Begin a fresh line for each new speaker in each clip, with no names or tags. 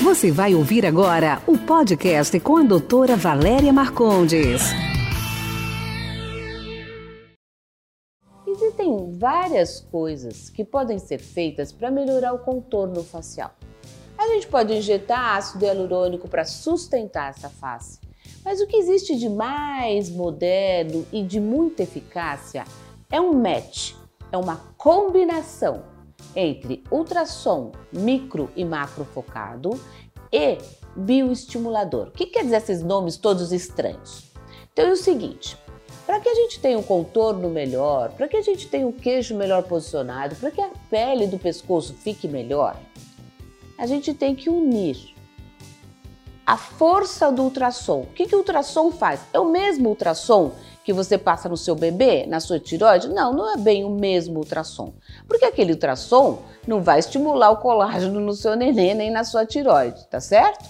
Você vai ouvir agora o podcast com a doutora Valéria Marcondes.
Existem várias coisas que podem ser feitas para melhorar o contorno facial. A gente pode injetar ácido hialurônico para sustentar essa face. Mas o que existe de mais moderno e de muita eficácia é um match, é uma combinação entre ultrassom micro e macro focado e bioestimulador. O que quer dizer esses nomes todos estranhos? Então é o seguinte, para que a gente tenha um contorno melhor, para que a gente tenha o um queixo melhor posicionado, para que a pele do pescoço fique melhor, a gente tem que unir a força do ultrassom. O que, que o ultrassom faz? É o mesmo ultrassom que você passa no seu bebê, na sua tiroide? Não, não é bem o mesmo ultrassom. Porque aquele ultrassom não vai estimular o colágeno no seu neném nem na sua tiroide, tá certo?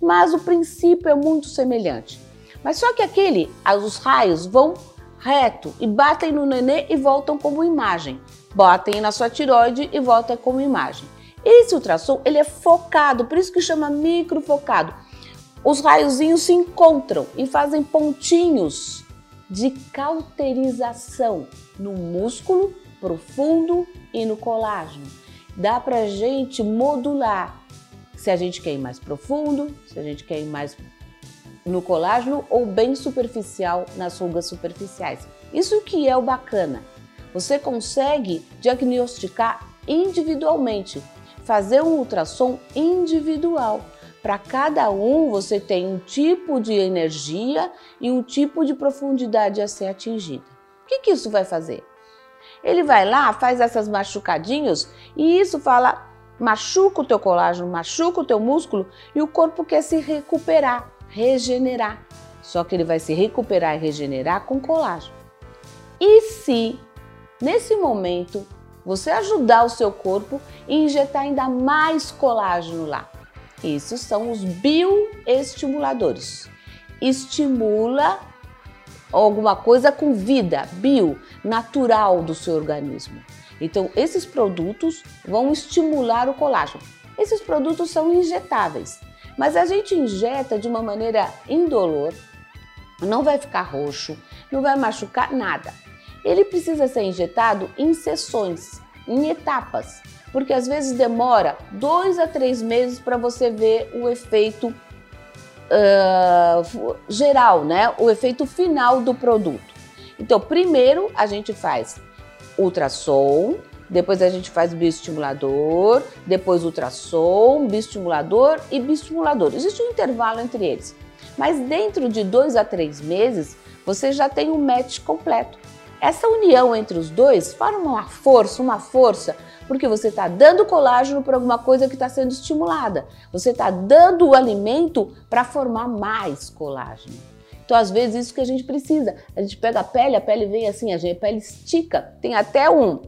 Mas o princípio é muito semelhante. Mas só que aquele, os raios vão reto e batem no neném e voltam como imagem. Batem na sua tiroide e voltam como imagem. Esse ultrassom, ele é focado, por isso que chama microfocado. Os raiozinhos se encontram e fazem pontinhos de cauterização no músculo profundo e no colágeno. Dá para gente modular se a gente quer ir mais profundo, se a gente quer ir mais no colágeno ou bem superficial nas rugas superficiais. Isso que é o bacana. Você consegue diagnosticar individualmente, fazer um ultrassom individual para cada um, você tem um tipo de energia e um tipo de profundidade a ser atingida. O que, que isso vai fazer? Ele vai lá, faz essas machucadinhos e isso fala, machuca o teu colágeno, machuca o teu músculo e o corpo quer se recuperar, regenerar. Só que ele vai se recuperar e regenerar com colágeno. E se nesse momento você ajudar o seu corpo e injetar ainda mais colágeno lá? Isso são os bioestimuladores. Estimula alguma coisa com vida, bio, natural do seu organismo. Então, esses produtos vão estimular o colágeno. Esses produtos são injetáveis, mas a gente injeta de uma maneira indolor, não vai ficar roxo, não vai machucar nada. Ele precisa ser injetado em sessões, em etapas porque às vezes demora dois a três meses para você ver o efeito uh, geral, né? O efeito final do produto. Então, primeiro a gente faz ultrassom, depois a gente faz bioestimulador, depois ultrassom, bioestimulador e bioestimulador. Existe um intervalo entre eles. Mas dentro de dois a três meses, você já tem um match completo. Essa união entre os dois forma uma força, uma força porque você está dando colágeno para alguma coisa que está sendo estimulada. Você está dando o alimento para formar mais colágeno. Então, às vezes, isso que a gente precisa. A gente pega a pele, a pele vem assim, a, gente, a pele estica. Tem até um,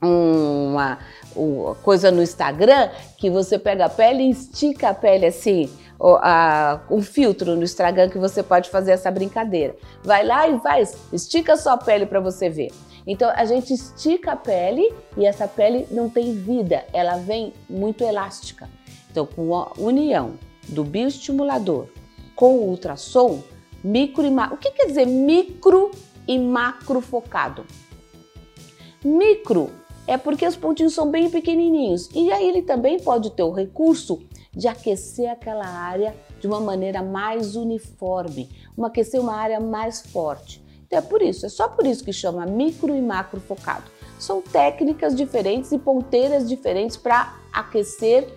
uma, uma coisa no Instagram que você pega a pele e estica a pele assim um filtro no Instagram que você pode fazer essa brincadeira. Vai lá e faz, estica a sua pele para você ver. Então a gente estica a pele e essa pele não tem vida, ela vem muito elástica. Então, com a união do bioestimulador com o ultrassom, micro e macro. O que quer dizer micro e macro focado? Micro é porque os pontinhos são bem pequenininhos e aí ele também pode ter o recurso de aquecer aquela área de uma maneira mais uniforme, uma aquecer uma área mais forte. Então é por isso, é só por isso que chama micro e macro focado. São técnicas diferentes e ponteiras diferentes para aquecer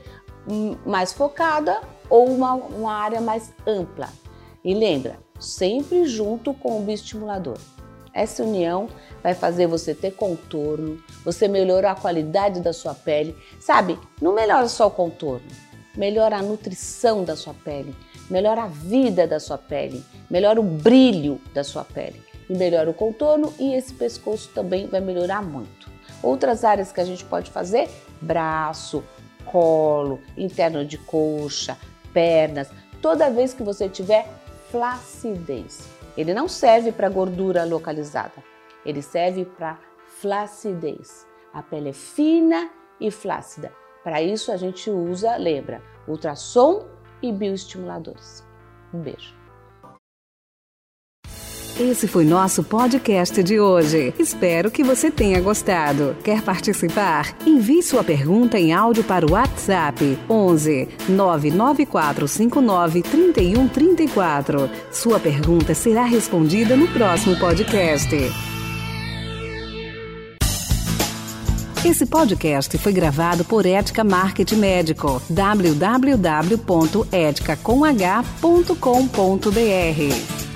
mais focada ou uma, uma área mais ampla. E lembra, sempre junto com o bioestimulador. Essa união vai fazer você ter contorno, você melhorar a qualidade da sua pele. Sabe, não melhora só o contorno, melhora a nutrição da sua pele, melhora a vida da sua pele, melhora o brilho da sua pele e melhora o contorno e esse pescoço também vai melhorar muito. Outras áreas que a gente pode fazer: braço, colo, interno de coxa, pernas, toda vez que você tiver flacidez. Ele não serve para gordura localizada, ele serve para flacidez. A pele é fina e flácida Para isso a gente usa, lembra, ultrassom e bioestimuladores. Um beijo.
Esse foi nosso podcast de hoje. Espero que você tenha gostado. Quer participar? Envie sua pergunta em áudio para o WhatsApp 11 99459 3134. Sua pergunta será respondida no próximo podcast. Esse podcast foi gravado por Ética Marketing Médico. www.eticacomh.com.br